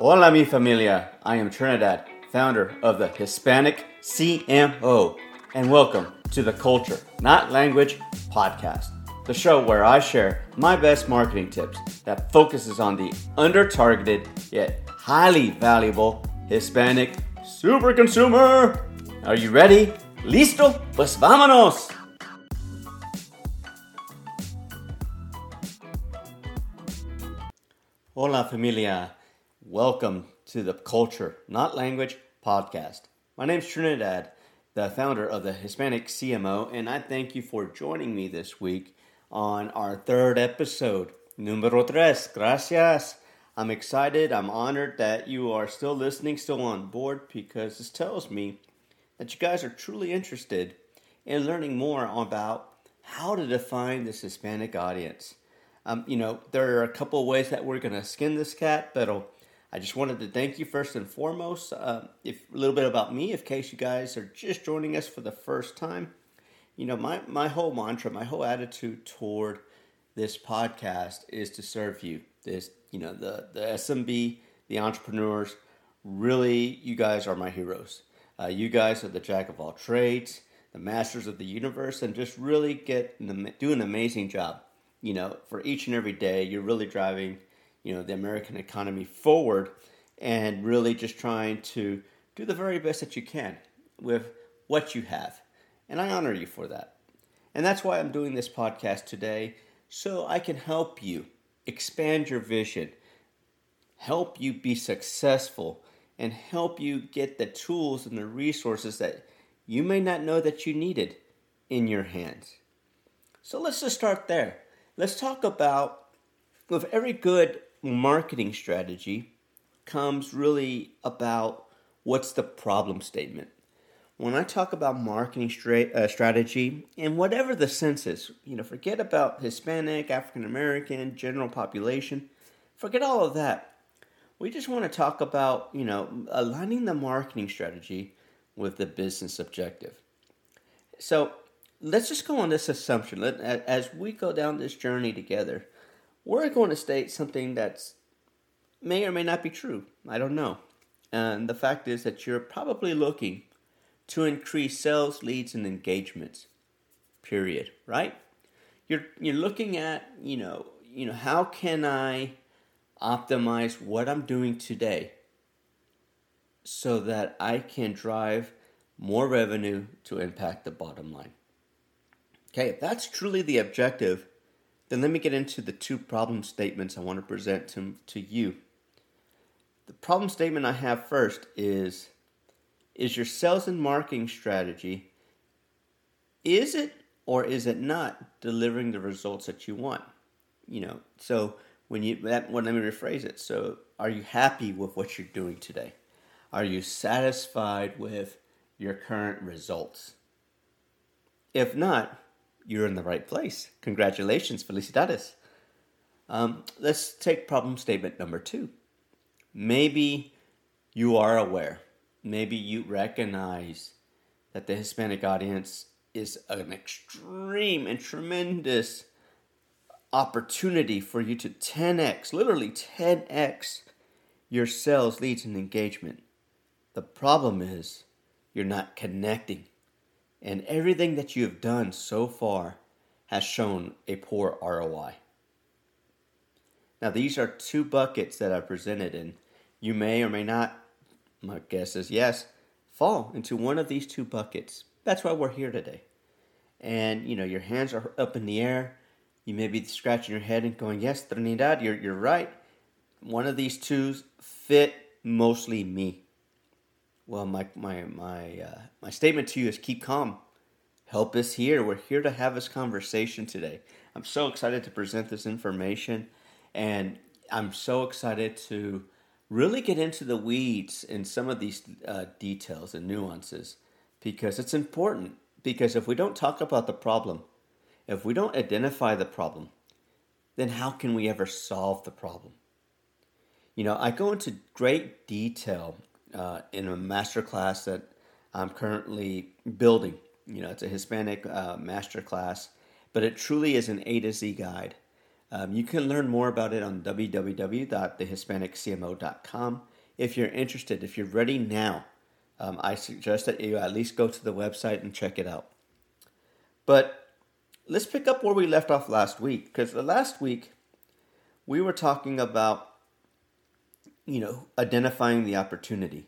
Hola, mi familia. I am Trinidad, founder of the Hispanic CMO, and welcome to the Culture, Not Language podcast, the show where I share my best marketing tips that focuses on the under targeted yet highly valuable Hispanic super consumer. Are you ready? ¿Listo? Pues vámonos! Hola, familia. Welcome to the Culture, Not Language podcast. My name is Trinidad, the founder of the Hispanic CMO, and I thank you for joining me this week on our third episode. Número tres. Gracias. I'm excited. I'm honored that you are still listening, still on board, because this tells me that you guys are truly interested in learning more about how to define this Hispanic audience. Um, you know, there are a couple ways that we're going to skin this cat, but I just wanted to thank you first and foremost. Uh, if a little bit about me, in case you guys are just joining us for the first time, you know my my whole mantra, my whole attitude toward this podcast is to serve you. This you know the the SMB, the entrepreneurs. Really, you guys are my heroes. Uh, you guys are the jack of all trades, the masters of the universe, and just really get do an amazing job. You know, for each and every day, you're really driving you know the American economy forward, and really just trying to do the very best that you can with what you have. And I honor you for that. And that's why I'm doing this podcast today, so I can help you expand your vision, help you be successful, and help you get the tools and the resources that you may not know that you needed in your hands. So let's just start there. Let's talk about with every good marketing strategy comes really about what's the problem statement. When I talk about marketing stra- uh, strategy, in whatever the census, you know, forget about Hispanic, African American, general population, forget all of that. We just want to talk about, you know, aligning the marketing strategy with the business objective. So let's just go on this assumption. Let, as we go down this journey together, we're going to state something that's may or may not be true. I don't know. And the fact is that you're probably looking to increase sales, leads, and engagements. Period. Right? You're you're looking at you know you know how can I optimize what I'm doing today so that I can drive more revenue to impact the bottom line. Okay, if that's truly the objective, then let me get into the two problem statements I want to present to, to you. The problem statement I have first is is your sales and marketing strategy is it or is it not delivering the results that you want? You know, so when you that well, let me rephrase it. So are you happy with what you're doing today? Are you satisfied with your current results? If not, you're in the right place. Congratulations, felicidades. Um, let's take problem statement number two. Maybe you are aware, maybe you recognize that the Hispanic audience is an extreme and tremendous opportunity for you to 10x, literally 10x your sales, leads, and engagement. The problem is you're not connecting and everything that you have done so far has shown a poor ROI. Now, these are two buckets that I presented, and you may or may not, my guess is yes, fall into one of these two buckets. That's why we're here today. And, you know, your hands are up in the air. You may be scratching your head and going, Yes, Trinidad, you're, you're right. One of these two fit mostly me. Well, my my my uh, my statement to you is keep calm. Help us here. We're here to have this conversation today. I'm so excited to present this information, and I'm so excited to really get into the weeds in some of these uh, details and nuances because it's important. Because if we don't talk about the problem, if we don't identify the problem, then how can we ever solve the problem? You know, I go into great detail uh, in a master class that I'm currently building. You know, it's a Hispanic uh, master class, but it truly is an A to Z guide Um, you can learn more about it on www.thehispaniccmo.com. If you're interested, if you're ready now, um, I suggest that you at least go to the website and check it out. But let's pick up where we left off last week, because the last week we were talking about, you know, identifying the opportunity.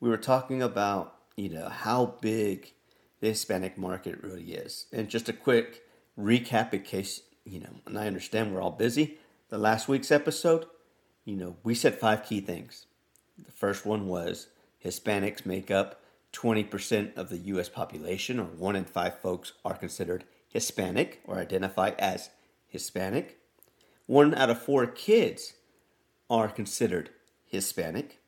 We were talking about, you know, how big the Hispanic market really is. And just a quick recap in case, you know, and I understand we're all busy. The last week's episode, you know, we said five key things. The first one was Hispanics make up 20% of the U.S. population, or one in five folks are considered Hispanic or identify as Hispanic. One out of four kids are considered Hispanic.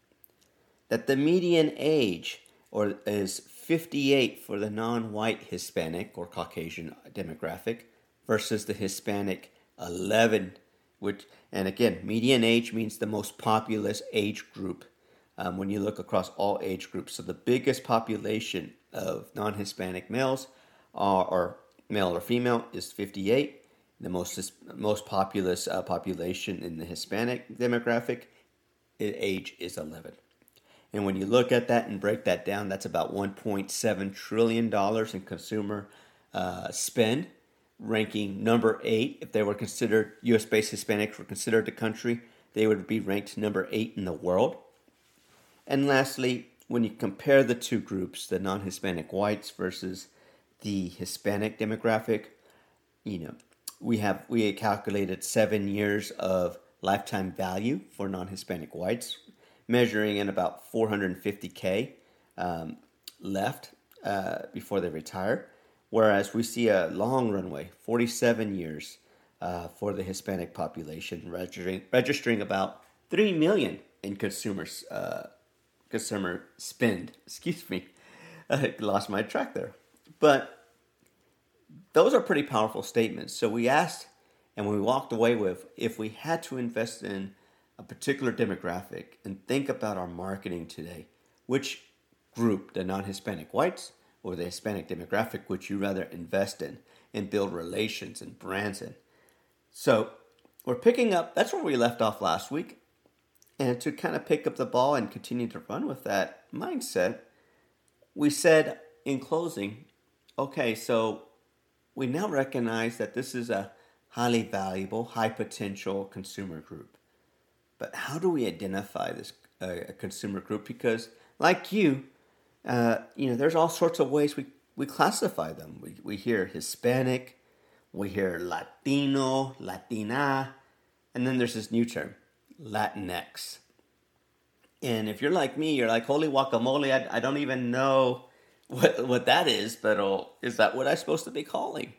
That the median age or is 58 for the non-white Hispanic or Caucasian demographic versus the Hispanic 11 which and again median age means the most populous age group um, when you look across all age groups. So the biggest population of non-Hispanic males are, or male or female is 58. The most most populous uh, population in the Hispanic demographic age is 11. And when you look at that and break that down, that's about 1.7 trillion dollars in consumer uh, spend, ranking number eight. If they were considered U.S.-based Hispanics were considered a country, they would be ranked number eight in the world. And lastly, when you compare the two groups, the non Hispanic whites versus the Hispanic demographic, you know, we have we calculated seven years of lifetime value for non Hispanic whites, measuring in about 450K um, left uh, before they retire. Whereas we see a long runway, 47 years uh, for the Hispanic population, registering, registering about 3 million in consumers uh, consumer spend. Excuse me, I lost my track there. But those are pretty powerful statements. So we asked and we walked away with if we had to invest in a particular demographic and think about our marketing today, which group, the non Hispanic whites or the Hispanic demographic, would you rather invest in and build relations and brands in? So we're picking up, that's where we left off last week. And to kind of pick up the ball and continue to run with that mindset, we said in closing, okay, so we now recognize that this is a highly valuable, high potential consumer group. But how do we identify this uh, consumer group? Because, like you, uh, you know, there's all sorts of ways we, we classify them. We, we hear Hispanic, we hear Latino, Latina, and then there's this new term, Latinx. And if you're like me, you're like, holy guacamole, I, I don't even know what, what that is, but oh, is that what I'm supposed to be calling?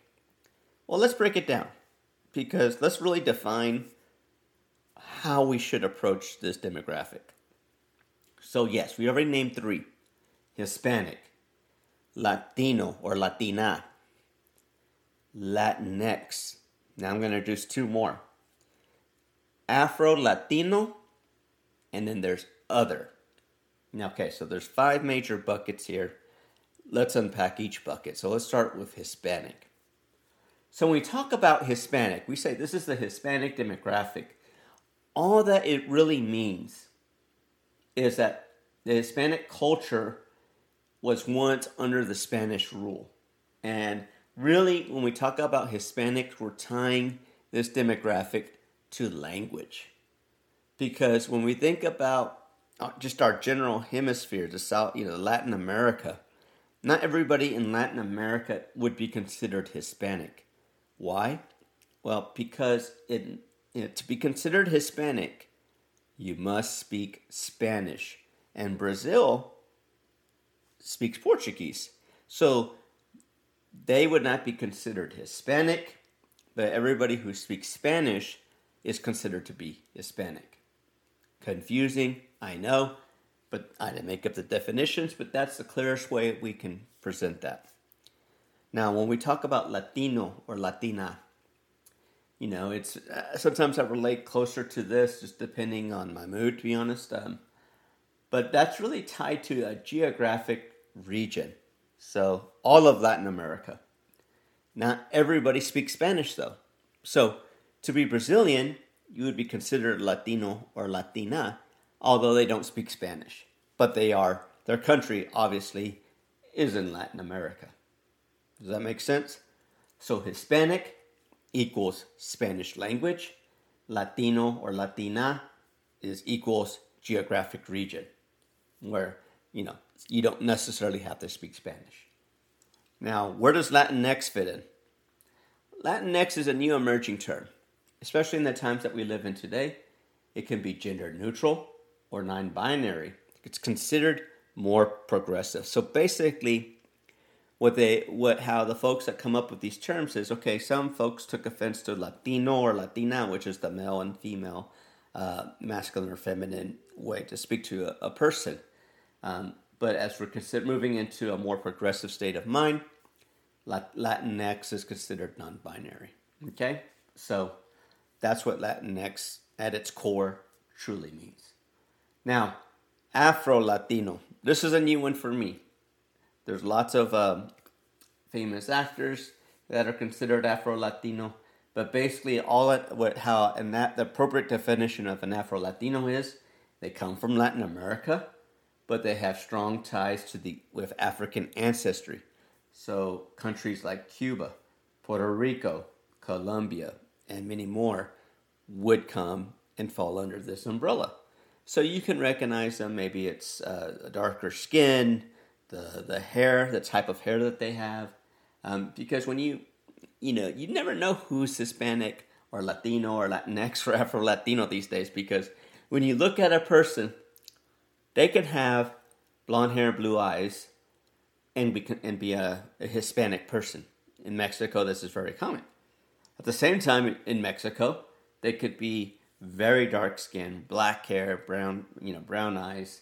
Well, let's break it down because let's really define how we should approach this demographic. So, yes, we already named three Hispanic, Latino or Latina, Latinx. Now I'm going to introduce two more Afro Latino, and then there's other. Now, okay, so there's five major buckets here. Let's unpack each bucket. So let's start with Hispanic. So when we talk about Hispanic, we say this is the Hispanic demographic. All that it really means is that the Hispanic culture was once under the Spanish rule. And really, when we talk about Hispanics, we're tying this demographic to language. Because when we think about uh, just our general hemisphere, the South, you know, Latin America, not everybody in Latin America would be considered Hispanic. Why? Well, because it, you know, to be considered Hispanic, you must speak Spanish. And Brazil speaks Portuguese. So they would not be considered Hispanic, but everybody who speaks Spanish is considered to be Hispanic. Confusing, I know, but I didn't make up the definitions, but that's the clearest way we can present that. Now, when we talk about Latino or Latina, you know, it's uh, sometimes I relate closer to this just depending on my mood, to be honest. Um, but that's really tied to a geographic region. So, all of Latin America. Not everybody speaks Spanish, though. So, To be Brazilian, you would be considered Latino or Latina, although they don't speak Spanish. But they are, their country obviously is in Latin America. Does that make sense? So Hispanic equals Spanish language, Latino or Latina is equals geographic region, where you know you don't necessarily have to speak Spanish. Now, where does Latinx fit in? Latinx is a new emerging term, especially in the times that we live in today. It can be gender neutral or non binary. It's considered more progressive. So basically, what they what how the folks that come up with these terms is okay. Some folks took offense to Latino or Latina, which is the male and female, uh, masculine or feminine way to speak to a, a person. Um, but as we're consider- moving into a more progressive state of mind, Latinx is considered non binary. Okay? So that's what Latinx at its core truly means. Now, Afro Latino. This is a new one for me. There's lots of um, famous actors that are considered Afro Latino, but basically, all it, what how and that the appropriate definition of an Afro Latino is they come from Latin America, but they have strong ties to the with African ancestry. So countries like Cuba, Puerto Rico, Colombia, and many more would come and fall under this umbrella. So you can recognize them. Maybe it's uh, a darker skin, the the hair, the type of hair that they have, um, because when you you know you never know who's Hispanic or Latino or Latinx or Afro Latino these days because when you look at a person, they can have blonde hair, blue eyes, and be, and be a, a Hispanic person. In Mexico, this is very common. At the same time, in Mexico, they could be very dark skin, black hair, brown, you know, brown eyes,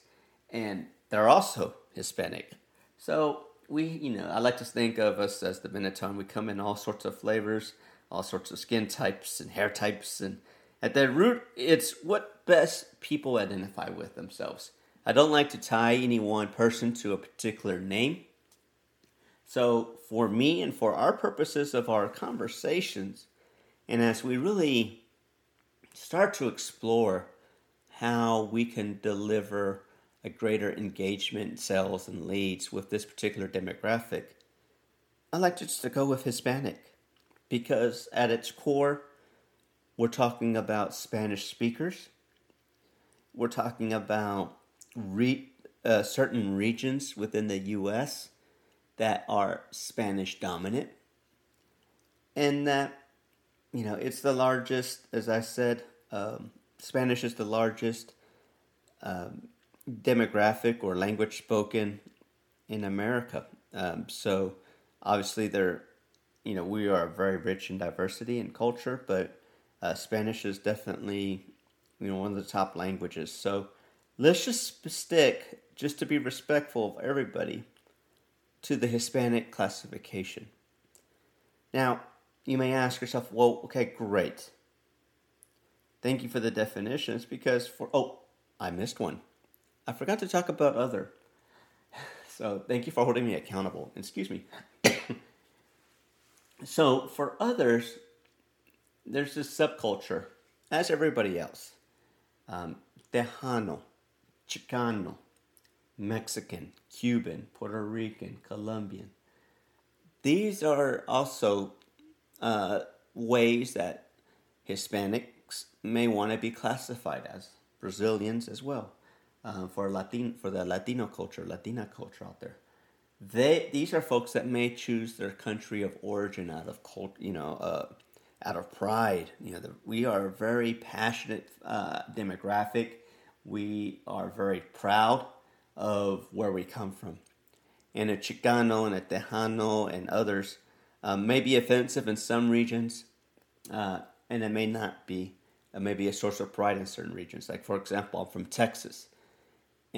and they're also Hispanic. So we, you know, I like to think of us as the Benetton. We come in all sorts of flavors, all sorts of skin types and hair types, and at the root, it's what best people identify with themselves. I don't like to tie any one person to a particular name. So, for me and for our purposes of our conversations, and as we really start to explore how we can deliver a greater engagement sales and leads with this particular demographic, I like just to go with Hispanic because at its core, we're talking about Spanish speakers. We're talking about re- uh, certain regions within the U.S that are Spanish dominant. And that, you know, it's the largest, as I said, um, Spanish is the largest um, demographic or language spoken in America. Um, so obviously, there, you know, we are very rich in diversity and culture, but uh, Spanish is definitely, you know, one of the top languages. So let's just stick, just to be respectful of everybody, to the Hispanic classification. Now, you may ask yourself, well, okay, great. Thank you for the definitions because for, oh, I missed one. I forgot to talk about other. So thank you for holding me accountable. Excuse me. so for others, there's this subculture, as everybody else. Um, Tejano, Chicano, Mexican, Cuban, Puerto Rican, Colombian. These are also uh, ways that Hispanics may want to be classified as Brazilians as well. Uh, for Latin for the Latino culture, Latina culture out there, they these are folks that may choose their country of origin out of cult, you know, uh, out of pride. You know, the, we are a very passionate uh, demographic. We are very proud of where we come from. And a Chicano and a Tejano and others uh, may be offensive in some regions, uh, and it may not be. It may be a source of pride in certain regions. Like, for example, I'm from Texas,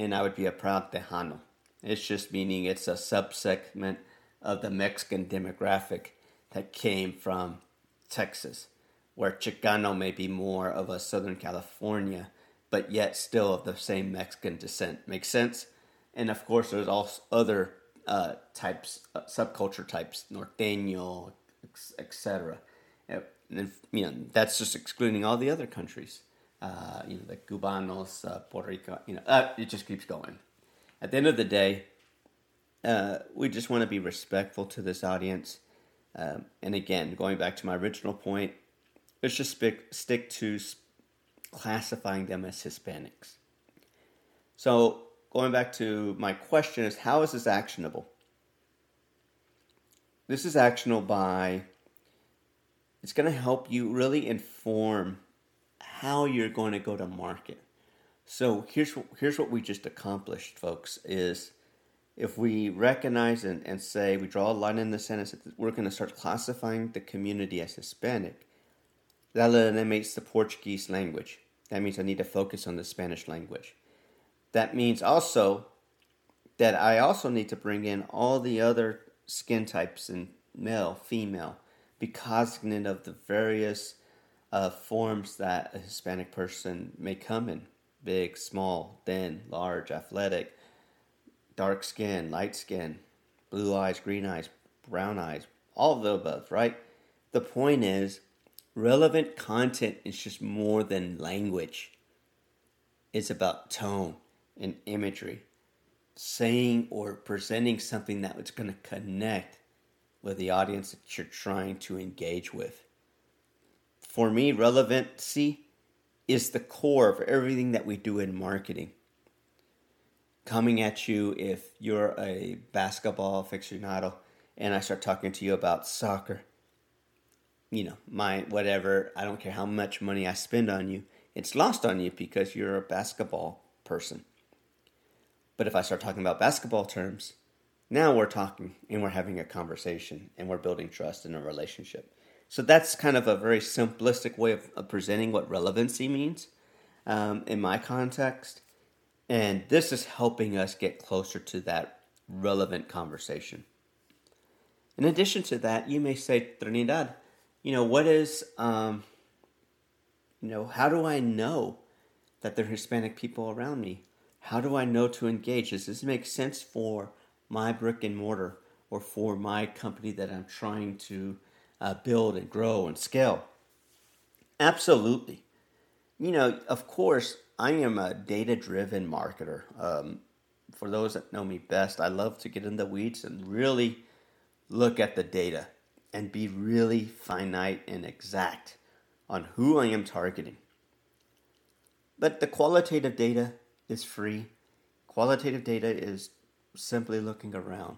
and I would be a proud Tejano. It's just meaning it's a subsegment of the Mexican demographic that came from Texas, where Chicano may be more of a Southern California but yet still of the same Mexican descent. Makes sense? And of course, there's also other uh, types, uh, subculture types, norteño, etc. and you know that's just excluding all the other countries. Uh, you know, the Cubanos, uh, Puerto Rico. You know, uh, it just keeps going. At the end of the day, uh, we just want to be respectful to this audience. Um, and again, going back to my original point, let's just stick, stick to classifying them as Hispanics. So, going back to my question is how is this actionable? This is actionable by it's going to help you really inform how you're going to go to market. So here's here's what we just accomplished, folks. Is if we recognize and, and say we draw a line in the sand we're going to start classifying the community as Hispanic, that eliminates the Portuguese language. That means I need to focus on the Spanish language. That means also that I also need to bring in all the other skin types and male, female, be cognizant of the various forms that a Hispanic person may come in big, small, thin, large, athletic, dark skin, light skin, blue eyes, green eyes, brown eyes, all of the above, right? The point is, relevant content is just more than language. It's about tone and imagery, saying or presenting something that's going to connect with the audience that you're trying to engage with. For me, relevancy is the core of everything that we do in marketing. Coming at you if you're a basketball aficionado and I start talking to you about soccer, you know, my whatever, I don't care how much money I spend on you, it's lost on you because you're a basketball person. But if I start talking about basketball terms, now we're talking and we're having a conversation and we're building trust in a relationship. So that's kind of a very simplistic way of, of presenting what relevancy means um, in my context. And this is helping us get closer to that relevant conversation. In addition to that, you may say, Trinidad, you know, what is, um, you know, how do I know that there are Hispanic people around me? How do I know to engage? Does this make sense for my brick and mortar or for my company that I'm trying to uh, build and grow and scale? Absolutely. You know, of course, I am a data driven marketer. Um, for those that know me best, I love to get in the weeds and really look at the data and be really finite and exact on who I am targeting. But the qualitative data is free. Qualitative data is simply looking around.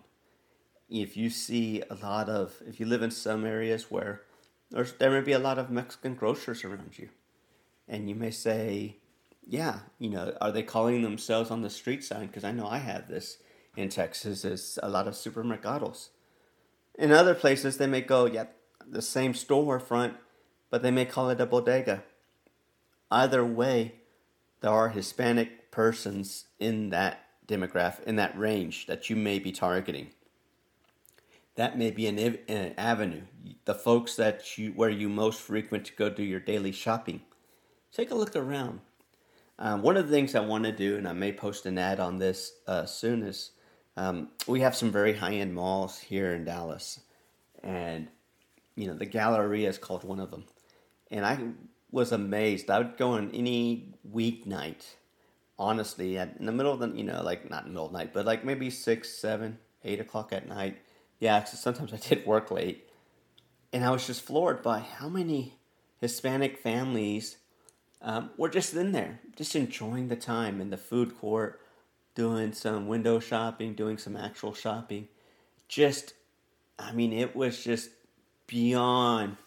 If you see a lot of, if you live in some areas where there's, there may be a lot of Mexican grocers around you, and you may say, yeah, you know, are they calling themselves on the street sign? Because I know I have this in Texas, is a lot of supermercados. In other places, they may go, yeah, the same storefront, but they may call it a bodega. Either way, there are Hispanic persons in that demographic in that range that you may be targeting. That may be an, an avenue. The folks that you where you most frequent to go do your daily shopping. Take a look around. Um, one of the things I want to do, and I may post an ad on this uh, soon, is um, we have some very high end malls here in Dallas, and you know the Galleria is called one of them, and I was amazed. I would go on any weeknight honestly, in the middle of the, you know, like not middle of night, but like maybe six, seven, eight o'clock at night. Yeah, because sometimes I did work late. And I was just floored by how many Hispanic families um, were just in there, just enjoying the time in the food court, doing some window shopping, doing some actual shopping. Just, I mean, it was just beyond,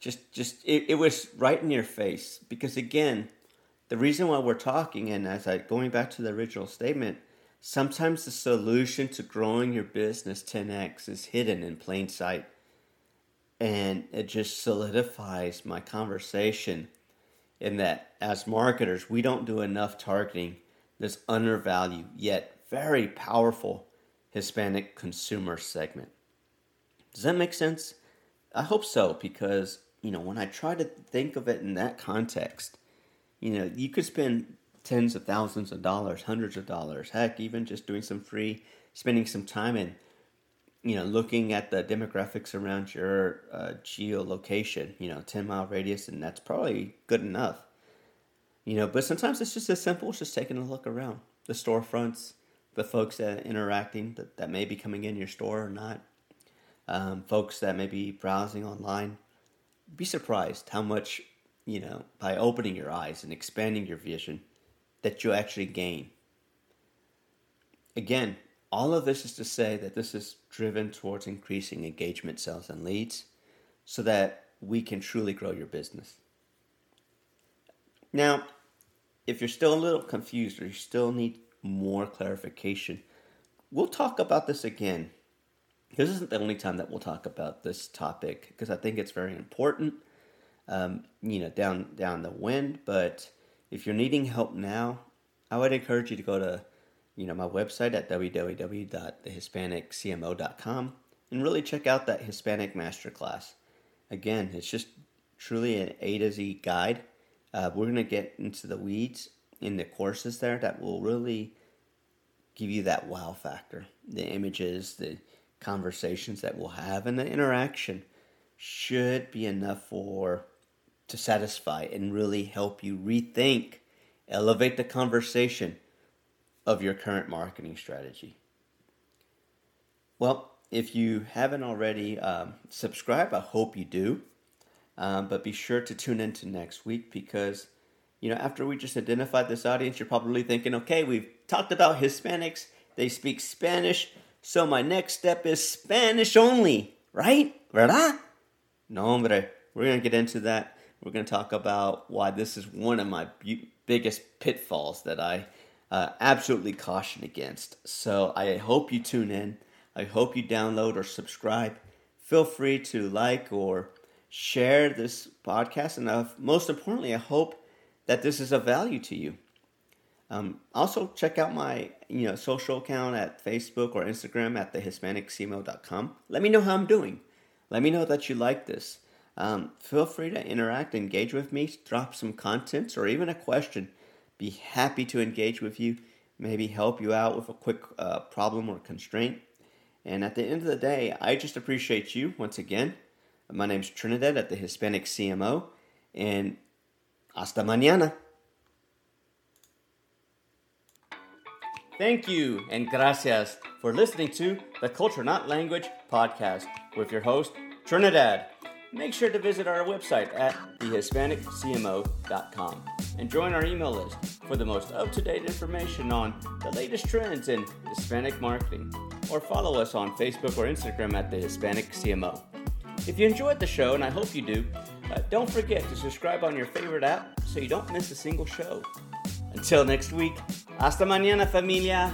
just, just, it, it was right in your face. Because again, the reason why we're talking, and as I going back to the original statement, sometimes the solution to growing your business 10x is hidden in plain sight. And it just solidifies my conversation in that as marketers, we don't do enough targeting this undervalued yet very powerful Hispanic consumer segment. Does that make sense? I hope so because, you know, when I try to think of it in that context, you know, you could spend tens of thousands of dollars, hundreds of dollars, heck, even just doing some free, spending some time in you know, looking at the demographics around your uh, geolocation, you know, 10 mile radius, and that's probably good enough. You know, but sometimes it's just as simple as just taking a look around the storefronts, the folks that are interacting that, that may be coming in your store or not, um, folks that may be browsing online. Be surprised how much, you know, by opening your eyes and expanding your vision, that you actually gain. Again, all of this is to say that this is driven towards increasing engagement, sales, and leads so that we can truly grow your business. Now, if you're still a little confused or you still need more clarification, we'll talk about this again. This isn't the only time that we'll talk about this topic because I think it's very important, um, you know, down down the wind. But if you're needing help now, I would encourage you to go to you know, my website at www.thehispaniccmo.com and really check out that Hispanic Masterclass. Again, it's just truly an A to Z guide. Uh, we're going to get into the weeds in the courses there that will really give you that wow factor. The images, the conversations that we'll have, and the interaction should be enough for to satisfy and really help you rethink, elevate the conversation of your current marketing strategy. Well, if you haven't already um, subscribed, I hope you do. Um, but be sure to tune in to next week because, you know, after we just identified this audience, you're probably thinking, okay, we've talked about Hispanics, they speak Spanish, so my next step is Spanish only, right? ¿Verdad? No, hombre, we're going to get into that. We're going to talk about why this is one of my biggest pitfalls that I uh, absolutely caution against. So I hope you tune in. I hope you download or subscribe. Feel free to like or share this podcast. And uh, most importantly, I hope that this is of value to you. Um, also, check out my you know social account at Facebook or Instagram at thehispaniccmo.com. Let me know how I'm doing. Let me know that you like this. Um, feel free to interact, engage with me, drop some content or even a question be happy to engage with you, maybe help you out with a quick uh, problem or constraint. And at the end of the day, I just appreciate you once again. My name is Trinidad at the Hispanic CMO, and hasta mañana. Thank you and gracias for listening to the Culture Not Language podcast with your host, Trinidad make sure to visit our website at thehispaniccmo.com and join our email list for the most up to date information on the latest trends in Hispanic marketing. Or follow us on Facebook or Instagram at the Hispanic CMO. If you enjoyed the show, and I hope you do, uh, don't forget to subscribe on your favorite app so you don't miss a single show. Until next week, hasta mañana, familia.